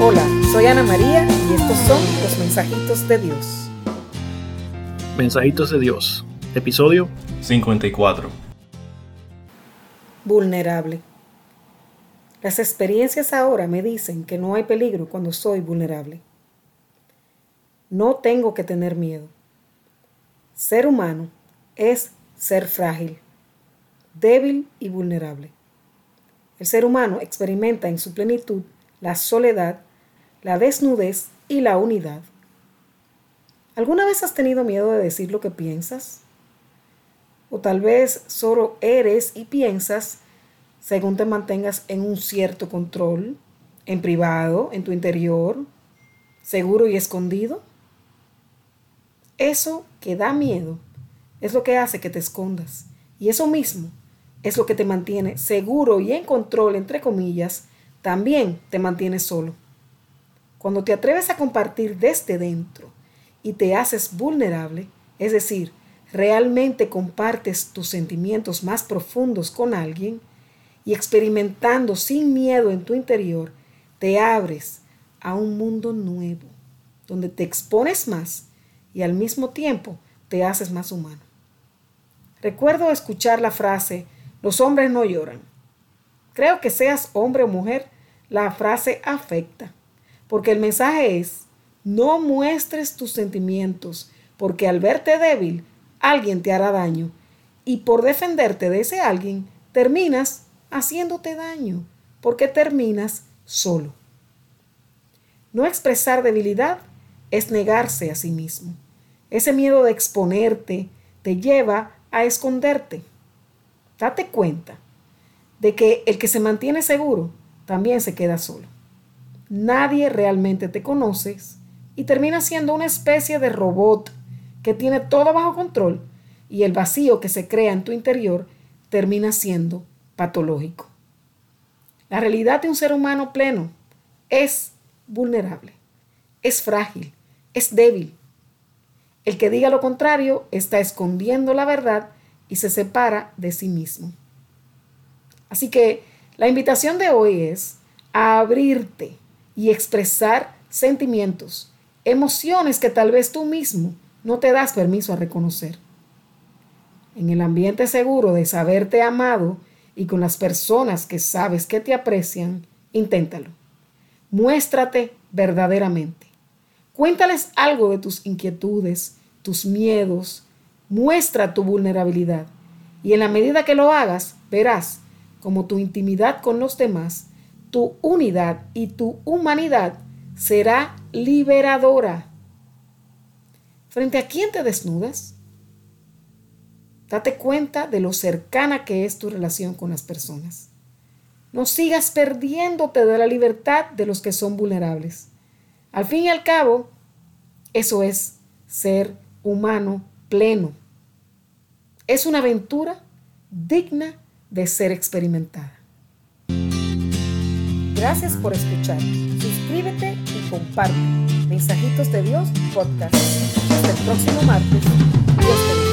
Hola, soy Ana María y estos son los mensajitos de Dios. Mensajitos de Dios, episodio 54. Vulnerable. Las experiencias ahora me dicen que no hay peligro cuando soy vulnerable. No tengo que tener miedo. Ser humano es ser frágil, débil y vulnerable. El ser humano experimenta en su plenitud la soledad, la desnudez y la unidad. ¿Alguna vez has tenido miedo de decir lo que piensas? O tal vez solo eres y piensas según te mantengas en un cierto control, en privado, en tu interior, seguro y escondido. Eso que da miedo es lo que hace que te escondas. Y eso mismo es lo que te mantiene seguro y en control, entre comillas, también te mantiene solo. Cuando te atreves a compartir desde dentro y te haces vulnerable, es decir, realmente compartes tus sentimientos más profundos con alguien y experimentando sin miedo en tu interior, te abres a un mundo nuevo, donde te expones más y al mismo tiempo te haces más humano. Recuerdo escuchar la frase, los hombres no lloran. Creo que seas hombre o mujer, la frase afecta, porque el mensaje es, no muestres tus sentimientos, porque al verte débil, alguien te hará daño, y por defenderte de ese alguien, terminas haciéndote daño, porque terminas solo. No expresar debilidad es negarse a sí mismo. Ese miedo de exponerte te lleva a esconderte. Date cuenta de que el que se mantiene seguro también se queda solo. Nadie realmente te conoces y termina siendo una especie de robot que tiene todo bajo control y el vacío que se crea en tu interior termina siendo patológico. La realidad de un ser humano pleno es vulnerable, es frágil, es débil. El que diga lo contrario está escondiendo la verdad y se separa de sí mismo. Así que la invitación de hoy es a abrirte y expresar sentimientos, emociones que tal vez tú mismo no te das permiso a reconocer. En el ambiente seguro de saberte amado y con las personas que sabes que te aprecian, inténtalo. Muéstrate verdaderamente. Cuéntales algo de tus inquietudes, tus miedos, muestra tu vulnerabilidad. Y en la medida que lo hagas, verás como tu intimidad con los demás, tu unidad y tu humanidad será liberadora. ¿Frente a quién te desnudas? Date cuenta de lo cercana que es tu relación con las personas. No sigas perdiéndote de la libertad de los que son vulnerables. Al fin y al cabo, eso es ser humano pleno. Es una aventura digna de ser experimentada. Gracias por escuchar. Suscríbete y comparte. Mensajitos de Dios podcast. Hasta el próximo martes. Dios